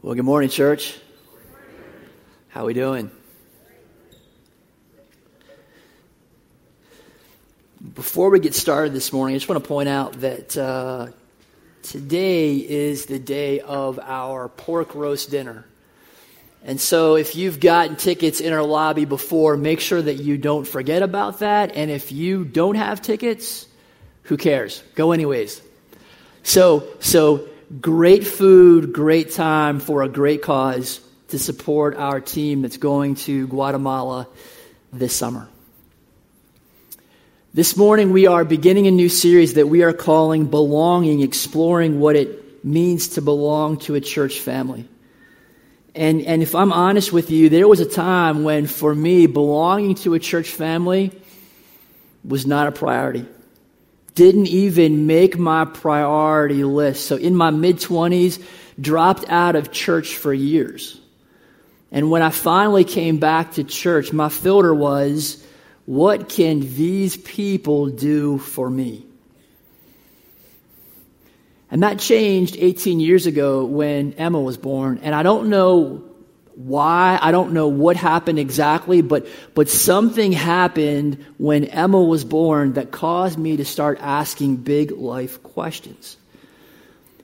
Well, good morning, church. How we doing? Before we get started this morning, I just want to point out that uh, today is the day of our pork roast dinner. And so, if you've gotten tickets in our lobby before, make sure that you don't forget about that. And if you don't have tickets, who cares? Go anyways. So, so great food, great time for a great cause to support our team that's going to Guatemala this summer. This morning, we are beginning a new series that we are calling Belonging, exploring what it means to belong to a church family. And, and if I'm honest with you, there was a time when, for me, belonging to a church family was not a priority didn't even make my priority list. So in my mid 20s, dropped out of church for years. And when I finally came back to church, my filter was, what can these people do for me? And that changed 18 years ago when Emma was born. And I don't know why. I don't know what happened exactly, but, but something happened when Emma was born that caused me to start asking big life questions.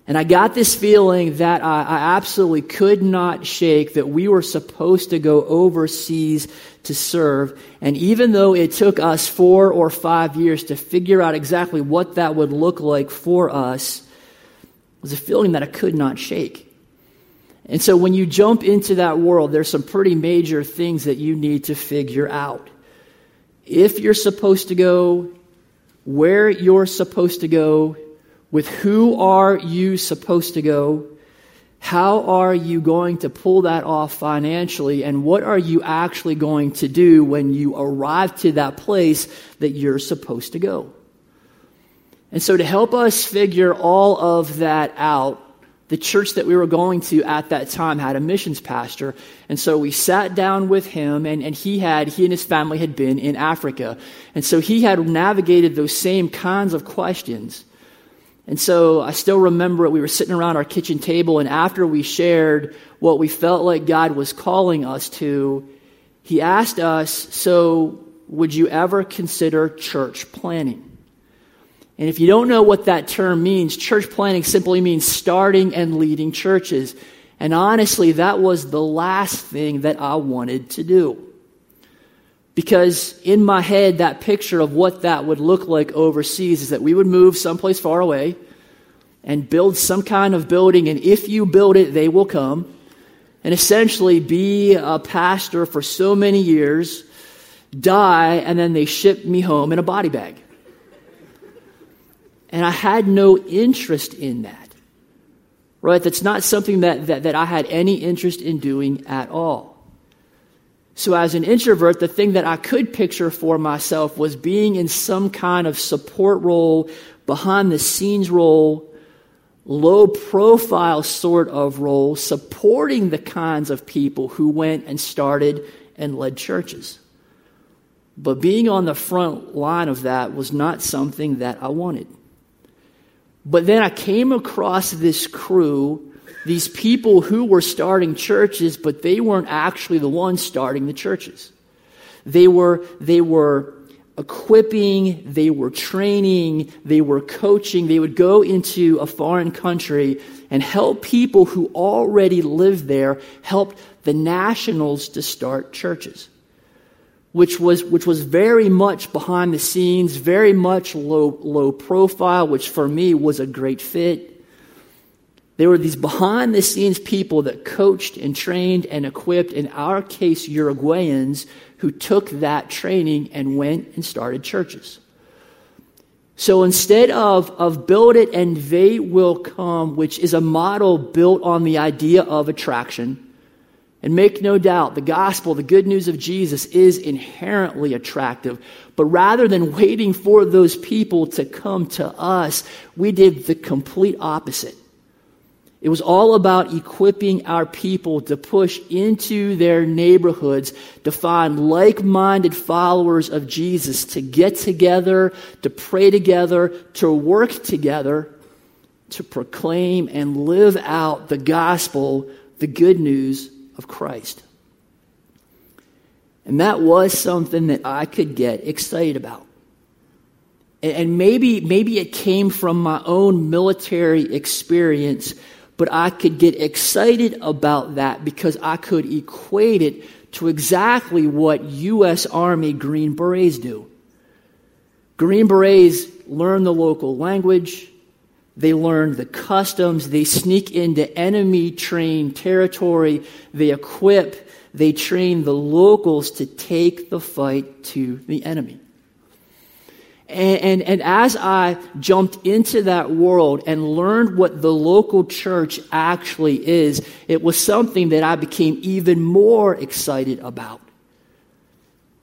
And I got this feeling that I, I absolutely could not shake that we were supposed to go overseas to serve. And even though it took us four or five years to figure out exactly what that would look like for us, it was a feeling that I could not shake. And so when you jump into that world, there's some pretty major things that you need to figure out. If you're supposed to go, where you're supposed to go, with who are you supposed to go, how are you going to pull that off financially, and what are you actually going to do when you arrive to that place that you're supposed to go? And so, to help us figure all of that out, the church that we were going to at that time had a missions pastor. And so we sat down with him and, and he had, he and his family had been in Africa. And so he had navigated those same kinds of questions. And so I still remember. We were sitting around our kitchen table and after we shared what we felt like God was calling us to, he asked us, so would you ever consider church planting? And if you don't know what that term means, church planting simply means starting and leading churches. And honestly, that was the last thing that I wanted to do. Because in my head, that picture of what that would look like overseas is that we would move someplace far away and build some kind of building, and if you build it, they will come. And essentially be a pastor for so many years, die, and then they ship me home in a body bag. And I had no interest in that. Right? That's not something that, that, that I had any interest in doing at all. So, as an introvert, the thing that I could picture for myself was being in some kind of support role, behind the scenes role, low profile sort of role, supporting the kinds of people who went and started and led churches. But being on the front line of that was not something that I wanted. But then I came across this crew, these people who were starting churches, but they weren't actually the ones starting the churches. They were, they were equipping, they were training, they were coaching. They would go into a foreign country and help people who already lived there, help the nationals to start churches which was, which was very much behind the scenes, very much low, low profile, which for me was a great fit. There were these behind the scenes people that coached and trained and equipped, in our case, Uruguayans, who took that training and went and started churches. So instead of, of build it and they will come, which is a model built on the idea of attraction, and make no doubt, the gospel, the good news of Jesus is inherently attractive. But rather than waiting for those people to come to us, we did the complete opposite. It was all about equipping our people to push into their neighborhoods, to find like minded followers of Jesus, to get together, to pray together, to work together, to proclaim and live out the gospel the good news of Christ. And that was something that I could get excited about. And maybe, maybe it came from my own military experience, but I could get excited about that because I could equate it to exactly what U.S. Army Green Berets do. Green Berets learn the local language, they learn the customs, they sneak into enemy trained territory, they equip, they train the locals to take the fight to the enemy. And, and, and, as I jumped into that world and learned what the local church actually is, it was something that I became even more excited about.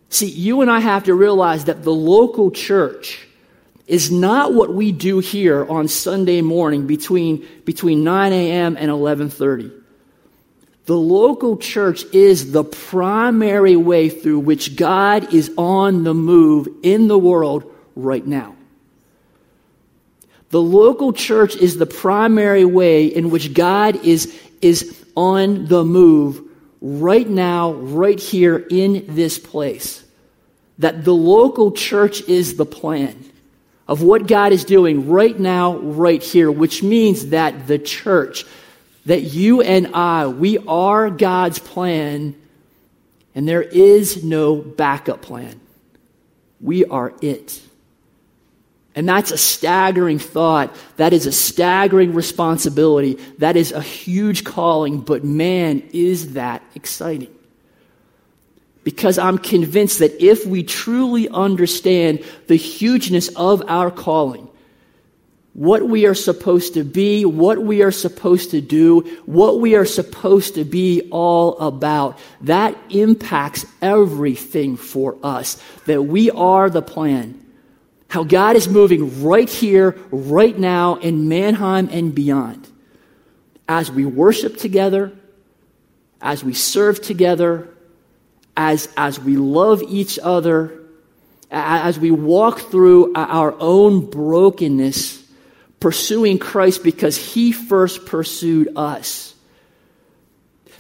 See, you and I have to realize that the local church is not what we do here on Sunday morning between, between 9 a.m. and 1130. The local church is the primary way through which God is on the move in the world right now. The local church is the primary way in which God is, is on the move right now, right here in this place. That the local church is the plan of what God is doing right now, right here, which means that the church, that you and I, we are God's plan, and there is no backup plan. We are it. And that's a staggering thought. That is a staggering responsibility. That is a huge calling, but man, is that exciting. Because I'm convinced that if we truly understand the hugeness of our calling, what we are supposed to be, what we are supposed to do, what we are supposed to be all about, that impacts everything for us. That we are the plan how God is moving right here, right now, in Manheim and beyond. As we worship together, as we serve together, as, as we love each other, as we walk through our own brokenness, pursuing Christ because He first pursued us.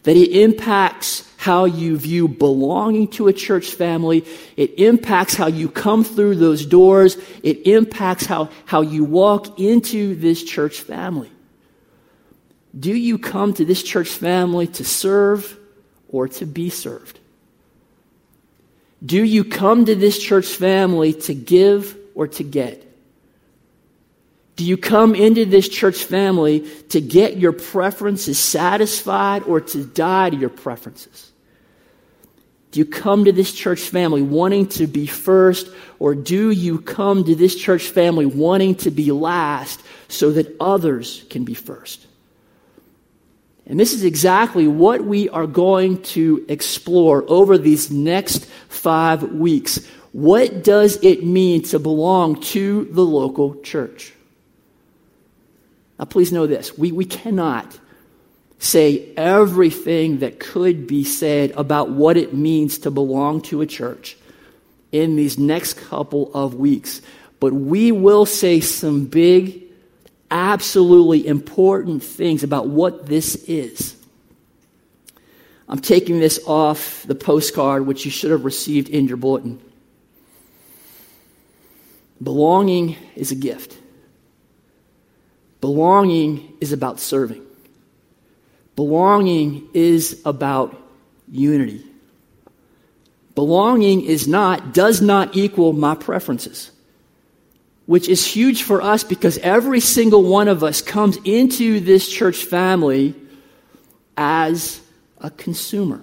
That it impacts how you view belonging to a church family. It impacts how you come through those doors. It impacts how, how you walk into this church family. Do you come to this church family to serve or to be served? Do you come to this church family to give or to get? Do you come into this church family to get your preferences satisfied or to die to your preferences? Do you come to this church family wanting to be first, or do you come to this church family wanting to be last so that others can be first? And this is exactly what we are going to explore over these next five weeks. What does it mean to belong to the local church? Now, please know this we, we cannot say everything that could be said about what it means to belong to a church in these next couple of weeks. But we will say some big, absolutely important things about what this is. I'm taking this off the postcard, which you should have received in your bulletin. Belonging is a gift. Belonging is about serving. Belonging is about unity. Belonging is not, does not equal my preferences, which is huge for us because every single one of us comes into this church family as a consumer.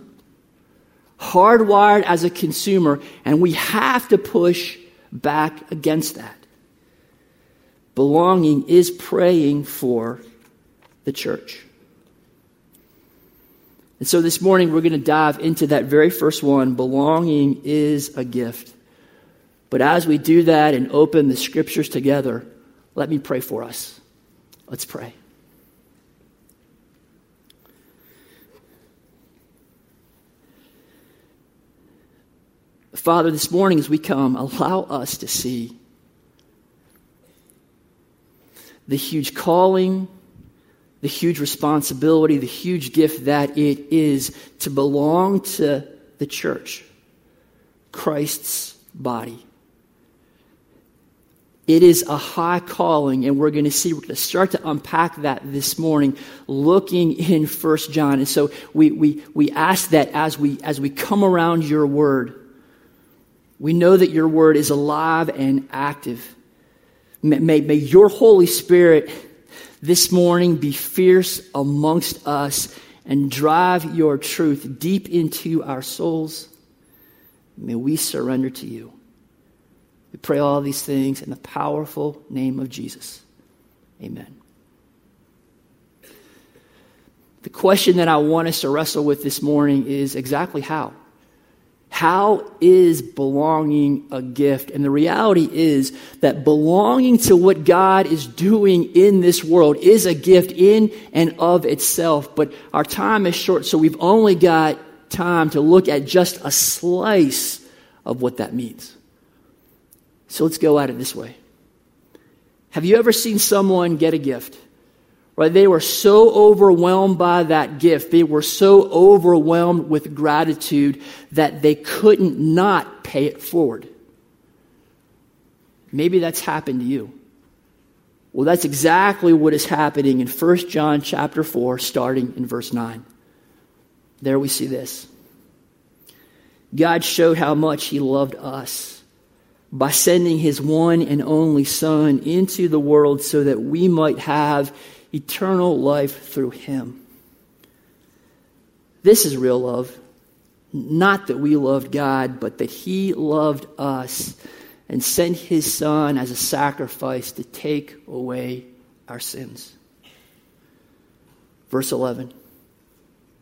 Hardwired as a consumer, and we have to push back against that. Belonging is praying for the church. And so this morning we're going to dive into that very first one belonging is a gift. But as we do that and open the scriptures together, let me pray for us. Let's pray. Father, this morning as we come, allow us to see the huge calling, the huge responsibility, the huge gift that it is to belong to the church, Christ's body. It is a high calling, and we're going to see, we're going to start to unpack that this morning, looking in First John. And so we, we, we ask that as we, as we come around your word, we know that your word is alive and active. May, may, may your Holy Spirit this morning be fierce amongst us and drive your truth deep into our souls. May we surrender to you. We pray all these things in the powerful name of Jesus. Amen. The question that I want us to wrestle with this morning is exactly how. How is belonging a gift? And the reality is that belonging to what God is doing in this world is a gift in and of itself. But our time is short, so we've only got time to look at just a slice of what that means. So let's go at it this way. Have you ever seen someone get a gift? Right? They were so overwhelmed by that gift. They were so overwhelmed with gratitude that they couldn't not pay it forward. Maybe that's happened to you. Well, that's exactly what is happening in 1 John chapter 4 starting in verse 9. There we see this. God showed how much he loved us by sending his one and only son into the world so that we might have eternal life through him. This is real love. Not that we loved God, but that he loved us and sent his son as a sacrifice to take away our sins. Verse 11.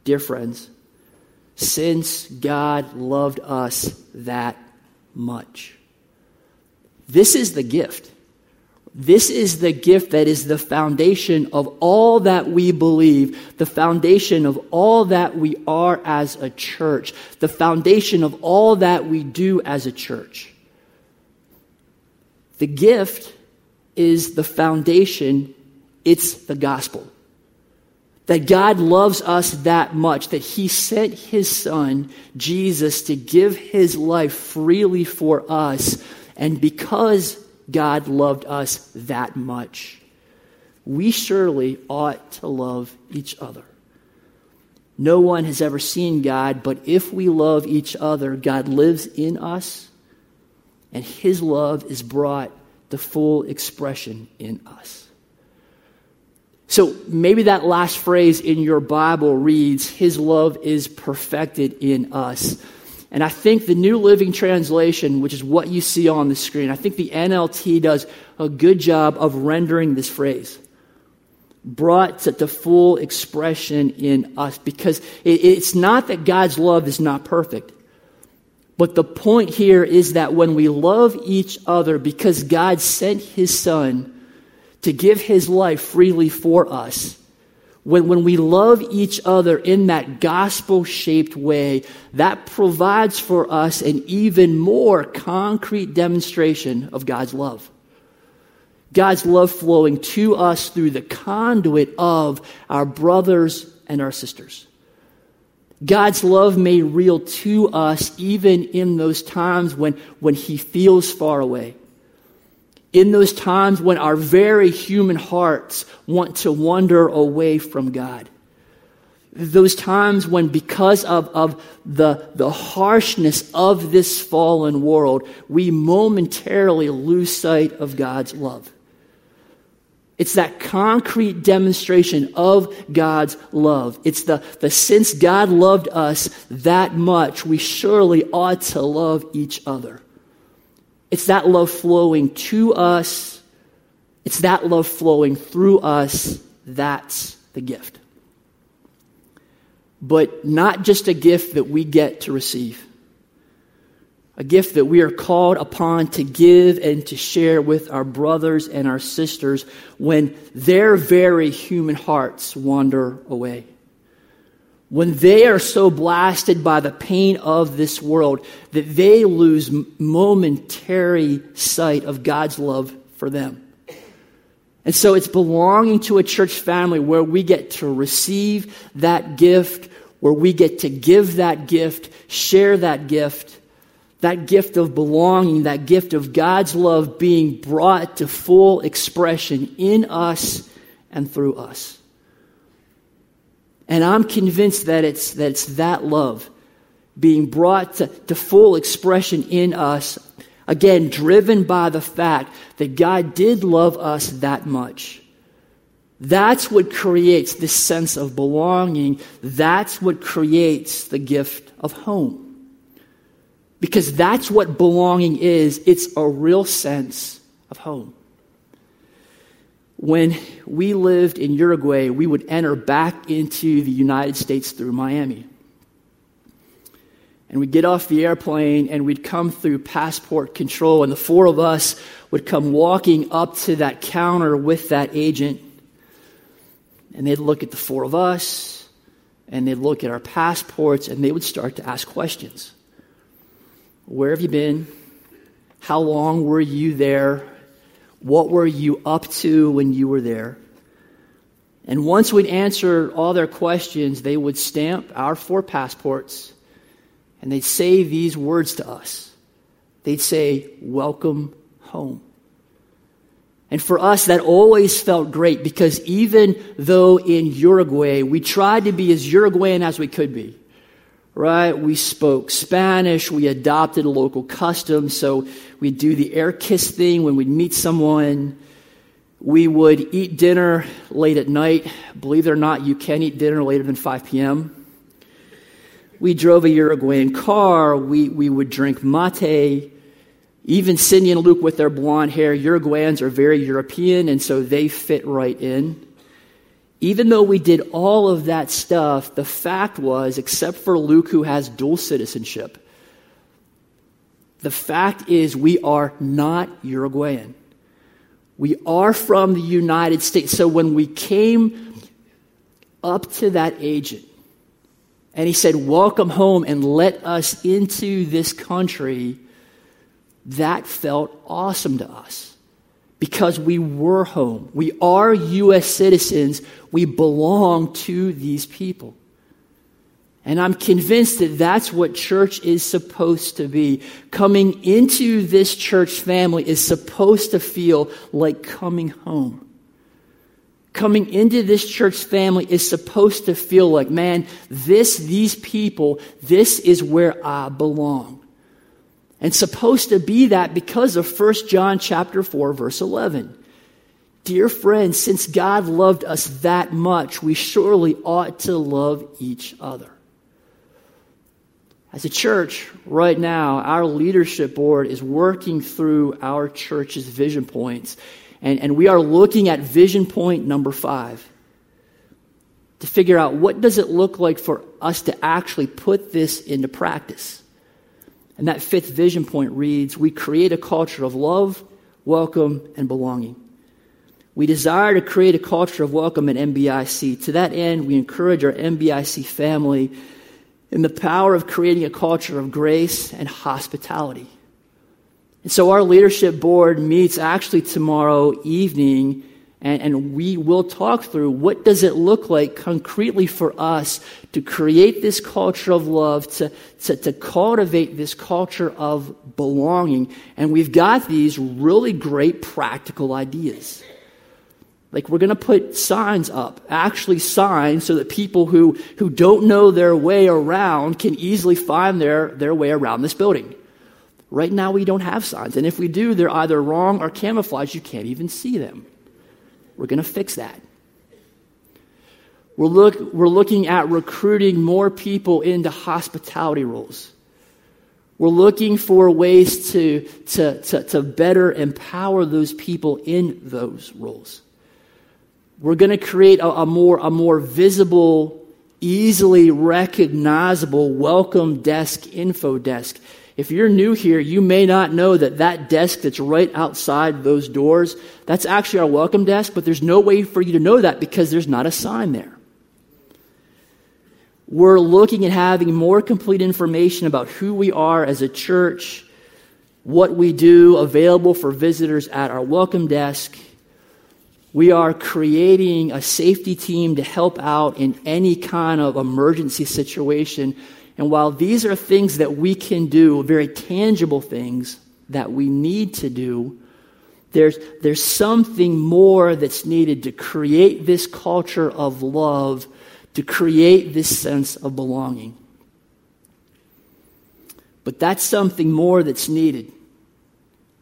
Dear friends, since God loved us that much. This is the gift. This is the gift that is the foundation of all that we believe, the foundation of all that we are as a church, the foundation of all that we do as a church. The gift is the foundation, it's the gospel. That God loves us that much, that He sent His Son, Jesus, to give His life freely for us. And because God loved us that much. We surely ought to love each other. No one has ever seen God, but if we love each other, God lives in us, and his love is brought to full expression in us. So maybe that last phrase in your Bible reads, His love is perfected in us. And I think the New Living Translation, which is what you see on the screen, I think the NLT does a good job of rendering this phrase. Brought to, to full expression in us because it, it's not that God's love is not perfect. But the point here is that when we love each other because God sent his son to give his life freely for us, when, when we love each other in that gospel shaped way, that provides for us an even more concrete demonstration of God's love. God's love flowing to us through the conduit of our brothers and our sisters. God's love made real to us even in those times when, when He feels far away in those times when our very human hearts want to wander away from God. Those times when, because of, of the, the harshness of this fallen world, we momentarily lose sight of God's love. It's that concrete demonstration of God's love. It's the, the since God loved us that much, we surely ought to love each other. It's that love flowing to us. It's that love flowing through us. That's the gift. But not just a gift that we get to receive, a gift that we are called upon to give and to share with our brothers and our sisters when their very human hearts wander away when they are so blasted by the pain of this world that they lose momentary sight of God's love for them. And so it's belonging to a church family where we get to receive that gift, where we get to give that gift, share that gift, that gift of belonging, that gift of God's love being brought to full expression in us and through us. And I'm convinced that it's, that it's that love being brought to, to full expression in us Again, driven by the fact that God did love us that much. That's what creates this sense of belonging. That's what creates the gift of home. Because that's what belonging is. It's a real sense of home. When we lived in Uruguay, we would enter back into the United States through Miami. And we'd get off the airplane and we'd come through passport control, and the four of us would come walking up to that counter with that agent. And they'd look at the four of us, and they'd look at our passports, and they would start to ask questions Where have you been? How long were you there? What were you up to when you were there? And once we'd answer all their questions, they would stamp our four passports and they'd say these words to us. They'd say, Welcome home. And for us, that always felt great because even though in Uruguay, we tried to be as Uruguayan as we could be, right? We spoke Spanish, we adopted a local custom, so we'd do the air kiss thing when we'd meet someone. We would eat dinner late at night. Believe it or not, you can eat dinner later than 5 p.m we drove a Uruguayan car. We, we would drink mate. Even Cindy and Luke with their blonde hair, Uruguayans are very European, and so they fit right in. Even though we did all of that stuff, the fact was, except for Luke, who has dual citizenship, the fact is we are not Uruguayan. We are from the United States. So when we came up to that agent, and he said, Welcome home and let us into this country. That felt awesome to us because we were home. We are U.S. citizens. We belong to these people. And I'm convinced that that's what church is supposed to be. Coming into this church family is supposed to feel like coming home coming into this church family is supposed to feel like, man, this, these people, this is where I belong. And supposed to be that because of 1 John chapter 4 verse 11. Dear friends, since God loved us that much, we surely ought to love each other. As a church, right now, our leadership board is working through our church's vision points and, and we are looking at vision point number five to figure out what does it look like for us to actually put this into practice. And that fifth vision point reads, we create a culture of love, welcome, and belonging. We desire to create a culture of welcome at MBIC. To that end, we encourage our MBIC family in the power of creating a culture of grace and hospitality. And so our leadership board meets actually tomorrow evening and, and, we will talk through what does it look like concretely for us to create this culture of love, to, to, to cultivate this culture of belonging. And we've got these really great practical ideas. Like we're going to put signs up, actually signs, so that people who, who don't know their way around can easily find their, their way around this building. Right now, we don't have signs. And if we do, they're either wrong or camouflaged. You can't even see them. We're going to fix that. We're, look, we're looking at recruiting more people into hospitality roles. We're looking for ways to, to, to, to better empower those people in those roles. We're going to create a, a, more, a more visible, easily recognizable welcome desk, info desk. If you're new here, you may not know that that desk that's right outside those doors, that's actually our welcome desk, but there's no way for you to know that because there's not a sign there. We're looking at having more complete information about who we are as a church, what we do available for visitors at our welcome desk. We are creating a safety team to help out in any kind of emergency situation. And while these are things that we can do, very tangible things that we need to do, there's, there's something more that's needed to create this culture of love, to create this sense of belonging. But that's something more that's needed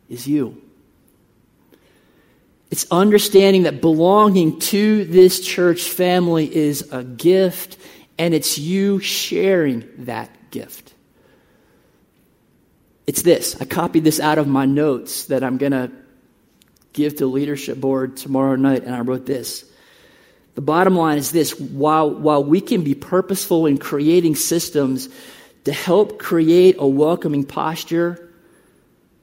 is you. It's understanding that belonging to this church family is a gift, and it's you sharing that gift. It's this. I copied this out of my notes that I'm going to give to leadership board tomorrow night, and I wrote this. The bottom line is this while, while we can be purposeful in creating systems to help create a welcoming posture,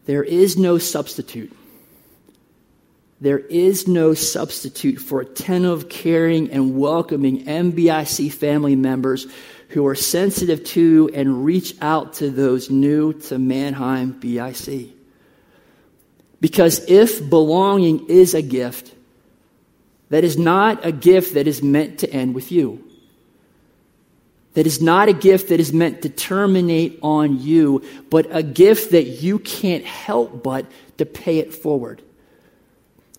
there is no substitute. There is no substitute for attentive, caring, and welcoming MBIC family members who are sensitive to and reach out to those new to Manheim BIC. Because if belonging is a gift, that is not a gift that is meant to end with you. That is not a gift that is meant to terminate on you, but a gift that you can't help but to pay it forward.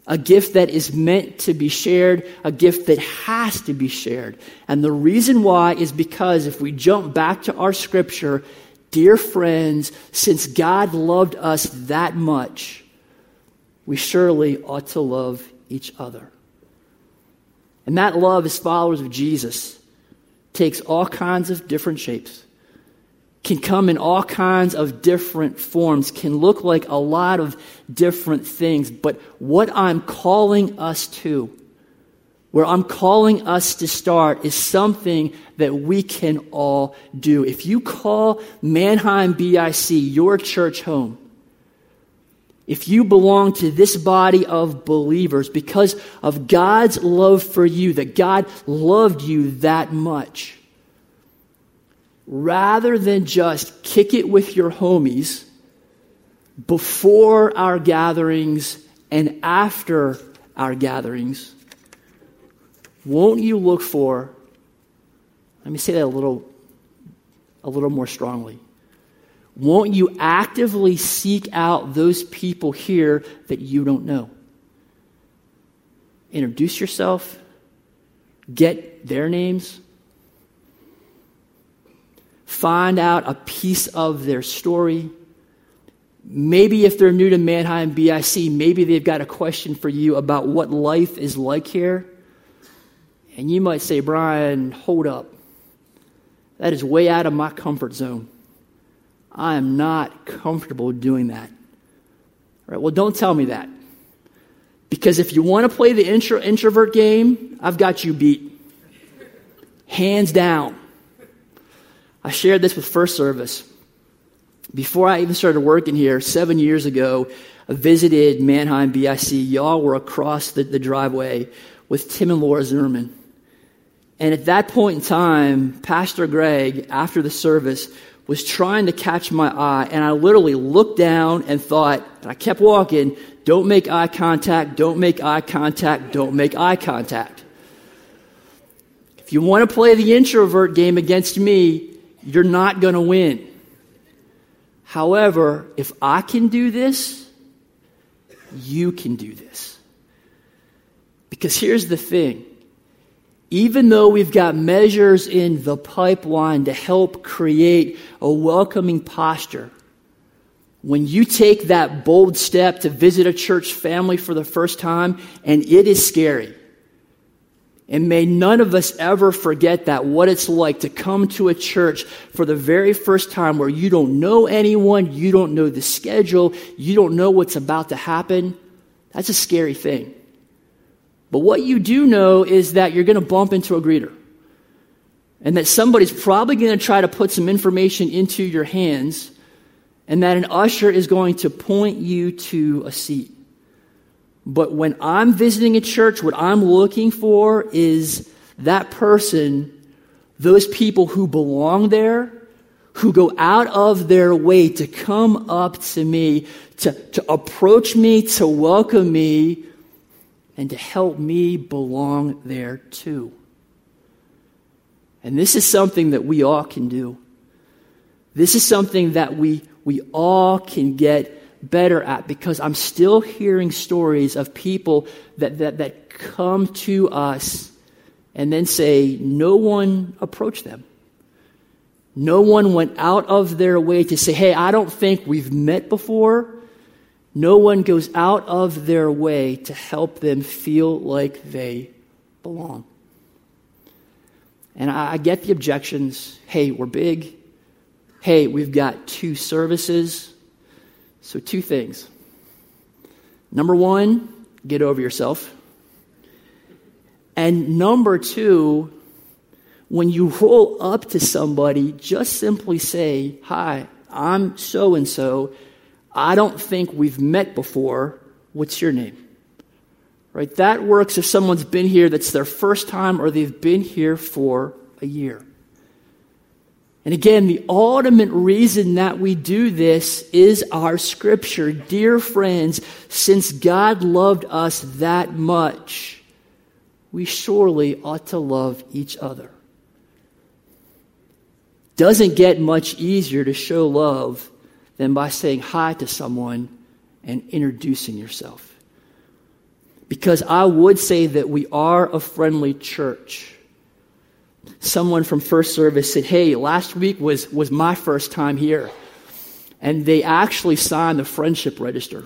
A gift that is meant to be shared, a gift that has to be shared. And the reason why is because if we jump back to our scripture, dear friends, since God loved us that much, we surely ought to love each other. And that love, as followers of Jesus, takes all kinds of different shapes, can come in all kinds of different forms, can look like a lot of different things. But what I'm calling us to, where I'm calling us to start, is something that we can all do. If you call Manheim BIC your church home, if you belong to this body of believers because of God's love for you, that God loved you that much, rather than just kick it with your homies before our gatherings and after our gatherings, won't you look for, let me say that a little, a little more strongly won't you actively seek out those people here that you don't know? Introduce yourself, get their names, find out a piece of their story. Maybe if they're new to Manheim BIC, maybe they've got a question for you about what life is like here. And you might say, Brian, hold up. That is way out of my comfort zone. I am not comfortable doing that. All right, well, don't tell me that. Because if you want to play the intro, introvert game, I've got you beat. Hands down. I shared this with First Service. Before I even started working here, seven years ago, I visited Manheim BIC. Y'all were across the, the driveway with Tim and Laura Zimmerman. And at that point in time, Pastor Greg, after the service, was trying to catch my eye, and I literally looked down and thought, and I kept walking, don't make eye contact, don't make eye contact, don't make eye contact. If you want to play the introvert game against me, you're not going to win. However, if I can do this, you can do this. Because here's the thing even though we've got measures in the pipeline to help create a welcoming posture, when you take that bold step to visit a church family for the first time, and it is scary. And may none of us ever forget that, what it's like to come to a church for the very first time where you don't know anyone, you don't know the schedule, you don't know what's about to happen. That's a scary thing. But what you do know is that you're going to bump into a greeter. And that somebody's probably going to try to put some information into your hands. And that an usher is going to point you to a seat. But when I'm visiting a church, what I'm looking for is that person, those people who belong there, who go out of their way to come up to me, to, to approach me, to welcome me and to help me belong there too. And this is something that we all can do. This is something that we, we all can get better at because I'm still hearing stories of people that, that, that come to us and then say, no one approached them. No one went out of their way to say, hey, I don't think we've met before. No one goes out of their way to help them feel like they belong. And I, I get the objections. Hey, we're big. Hey, we've got two services. So, two things. Number one, get over yourself. And number two, when you roll up to somebody, just simply say, Hi, I'm so and so. I don't think we've met before. What's your name? Right? That works if someone's been here that's their first time or they've been here for a year. And again, the ultimate reason that we do this is our scripture. Dear friends, since God loved us that much, we surely ought to love each other. Doesn't get much easier to show love than by saying hi to someone and introducing yourself. Because I would say that we are a friendly church someone from first service said, Hey, last week was, was my first time here. And they actually signed the friendship register.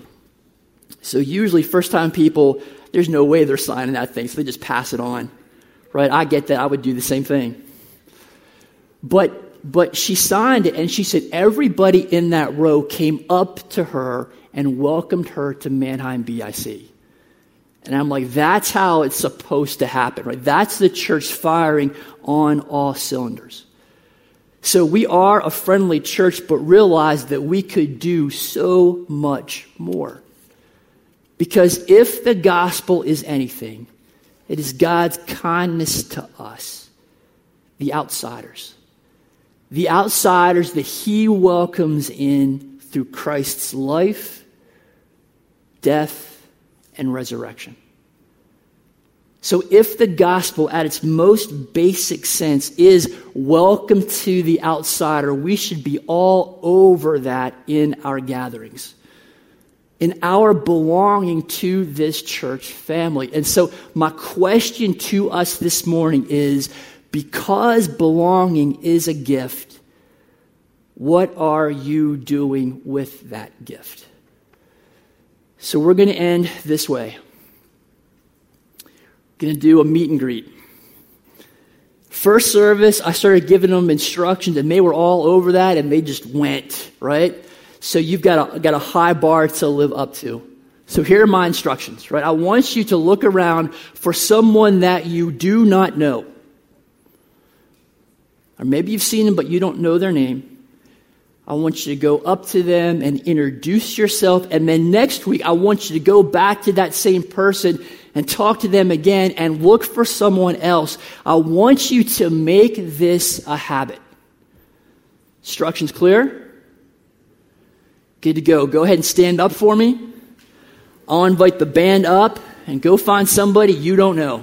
So usually, first time people, there's no way they're signing that thing, so they just pass it on. Right? I get that. I would do the same thing. But but she signed it and she said everybody in that row came up to her and welcomed her to Manheim BIC. And I'm like, that's how it's supposed to happen, right? That's the church firing on all cylinders. So we are a friendly church, but realize that we could do so much more. Because if the gospel is anything, it is God's kindness to us, the outsiders. The outsiders that He welcomes in through Christ's life, death, and resurrection. So, if the gospel, at its most basic sense, is welcome to the outsider, we should be all over that in our gatherings, in our belonging to this church family. And so, my question to us this morning is because belonging is a gift, what are you doing with that gift? So, we're going to end this way going to do a meet and greet. First service, I started giving them instructions, and they were all over that, and they just went, right? So you've got a, got a high bar to live up to. So here are my instructions, right? I want you to look around for someone that you do not know. Or maybe you've seen them, but you don't know their name. I want you to go up to them and introduce yourself. And then next week, I want you to go back to that same person and talk to them again and look for someone else. I want you to make this a habit. Instructions clear? Good to go. Go ahead and stand up for me. I'll invite the band up and go find somebody you don't know.